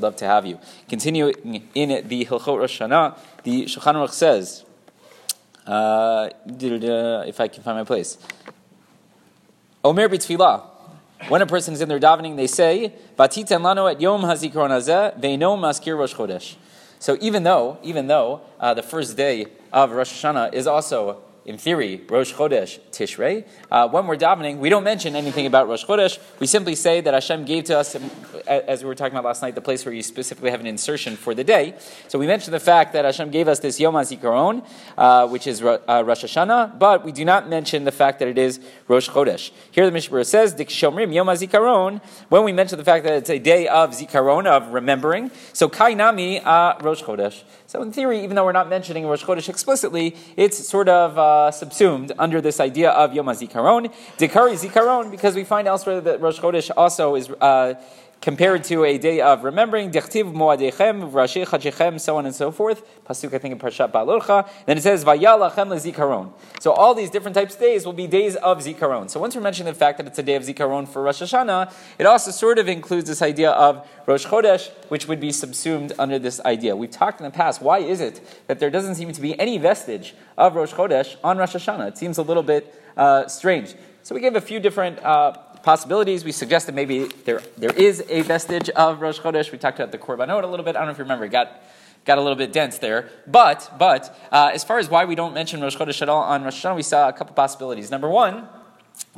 love to have you. Continuing in the Hilchot Rosh Hashanah, the Shulchan Aruch says, uh, if I can find my place, Omer b'tfilah. When a person is in their davening, they say, "Vatiten lano et yom hazikaron hazeh ve'no maskir Rosh Chodesh." So even though, even though uh, the first day of Rosh Hashanah is also in theory, Rosh Chodesh Tishrei. Uh, when we're davening, we don't mention anything about Rosh Chodesh. We simply say that Hashem gave to us, as we were talking about last night, the place where you specifically have an insertion for the day. So we mention the fact that Hashem gave us this Yom HaZikaron, uh, which is uh, Rosh Hashanah, but we do not mention the fact that it is Rosh Chodesh. Here the Mishnah says, Dik Shomrim Yom HaZikaron, when we mention the fact that it's a day of Zikaron, of remembering, so Kainami uh, Rosh Chodesh. So in theory, even though we're not mentioning Rosh Chodesh explicitly, it's sort of uh, subsumed under this idea of Yom HaZikaron. Dikari Zikaron, because we find elsewhere that Rosh Chodesh also is uh, compared to a day of remembering, Dechtiv Moadechem, Rashi Chachechem, so on and so forth. Pasuk, I think, in Parshat Beha'alotcha. Then it says, Vayalachem Zikaron. So all these different types of days will be days of Zikaron. So once we're mentioning the fact that it's a day of Zikaron for Rosh Hashanah, it also sort of includes this idea of Rosh Chodesh, which would be subsumed under this idea. We've talked in the past, why is it that there doesn't seem to be any vestige of Rosh Chodesh on Rosh Hashanah? It seems a little bit uh, strange. So we gave a few different uh, possibilities. We suggested maybe there, there is a vestige of Rosh Chodesh. We talked about the Korbanot a little bit. I don't know if you remember. It got, got a little bit dense there. But, but uh, as far as why we don't mention Rosh Chodesh at all on Rosh Hashanah, we saw a couple possibilities. Number one,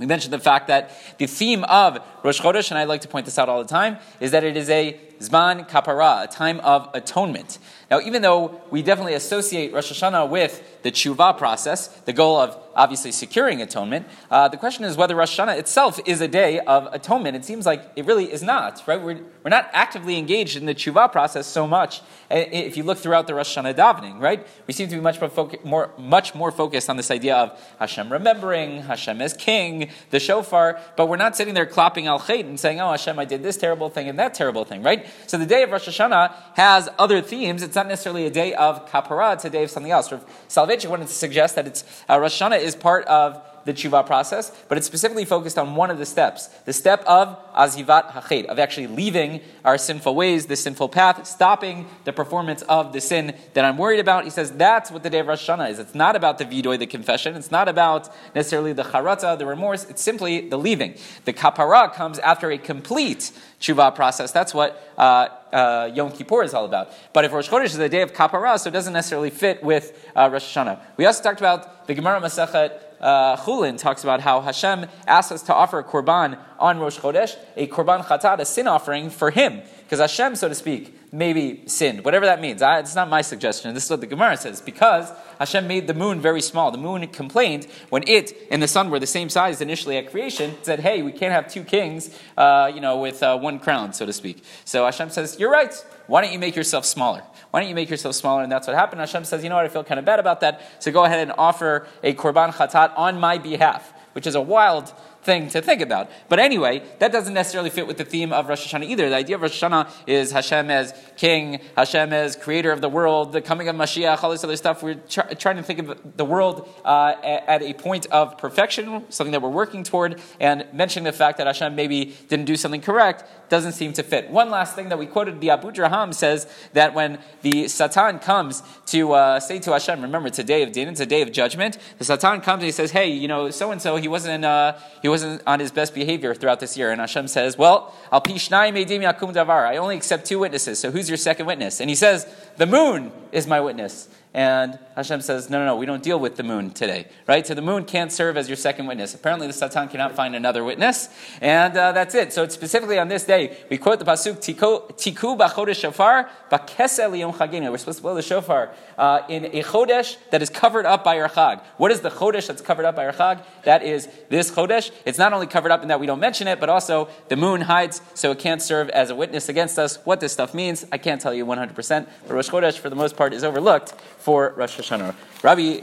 we mentioned the fact that the theme of Rosh Chodesh, and I like to point this out all the time, is that it is a Zman Kapara, a time of atonement. Now, even though we definitely associate Rosh Hashanah with the tshuva process, the goal of obviously securing atonement, uh, the question is whether Rosh Hashanah itself is a day of atonement. It seems like it really is not, right? We're, we're not actively engaged in the tshuva process so much if you look throughout the Rosh Hashanah davening, right? We seem to be much more, more, much more focused on this idea of Hashem remembering, Hashem as king, the shofar, but we're not sitting there clapping al chait and saying, oh, Hashem, I did this terrible thing and that terrible thing, right? So the day of Rosh Hashanah has other themes. It's not necessarily a day of kapara, it's a day of something else. Soloveitchik wanted to suggest that it's, uh, Rosh Hashanah is part of the tshuva process, but it's specifically focused on one of the steps, the step of azivat hachet, of actually leaving our sinful ways, the sinful path, stopping the performance of the sin that I'm worried about. He says that's what the day of Rosh Hashanah is. It's not about the vidoy, the confession. It's not about necessarily the charata, the remorse. It's simply the leaving. The kapara comes after a complete tshuva process. That's what uh, uh, Yom Kippur is all about. But if Rosh Chodesh is the day of kapara, so it doesn't necessarily fit with uh, Rosh Hashanah. We also talked about the Gemara Masachet uh, Chulin talks about how Hashem asks us to offer a korban on Rosh Chodesh, a korban chatat, a sin offering for Him, because Hashem, so to speak, maybe sinned, whatever that means. I, it's not my suggestion. This is what the Gemara says. Because Hashem made the moon very small. The moon complained when it and the sun were the same size initially at creation. Said, "Hey, we can't have two kings, uh, you know, with uh, one crown, so to speak." So Hashem says, "You're right. Why don't you make yourself smaller? Why don't you make yourself smaller?" And that's what happened. Hashem says, "You know what? I feel kind of bad about that. So go ahead and offer a korban chatat on my behalf." Which is a wild thing to think about. But anyway, that doesn't necessarily fit with the theme of Rosh Hashanah either. The idea of Rosh Hashanah is Hashem as king, Hashem as creator of the world, the coming of Mashiach, all this other stuff. We're try- trying to think of the world uh, at a point of perfection, something that we're working toward, and mentioning the fact that Hashem maybe didn't do something correct doesn't seem to fit. One last thing that we quoted, the Abu Abudraham says that when the Satan comes to uh, say to Hashem, remember it's a day of din, it's a day of judgment, the Satan comes and he says, hey, you know, so and so, he wasn't, uh, he wasn't on his best behavior throughout this year. And Hashem says, Well, al pishnai medim yakum davar. I only accept two witnesses. So who's your second witness? And he says, The moon is my witness. And Hashem says, no, no, no, we don't deal with the moon today, right? So the moon can't serve as your second witness. Apparently, the Satan cannot find another witness, and uh, that's it. So it's specifically on this day, we quote the pasuk Tiku b'chodesh shofar b'kesel liyom chaginu. We're supposed to blow the shofar uh, in a chodesh that is covered up by our chag. What is the chodesh that's covered up by our chag? That is this chodesh. It's not only covered up in that we don't mention it, but also the moon hides, so it can't serve as a witness against us. What this stuff means, I can't tell you 100%. But Rosh Chodesh, for the most part, is overlooked for Rosh Hashanah. Rabbi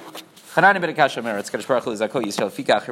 Hanan ben Akash Omer, it's Kadosh Baruch Hu, Zakol Yisrael, Fikach,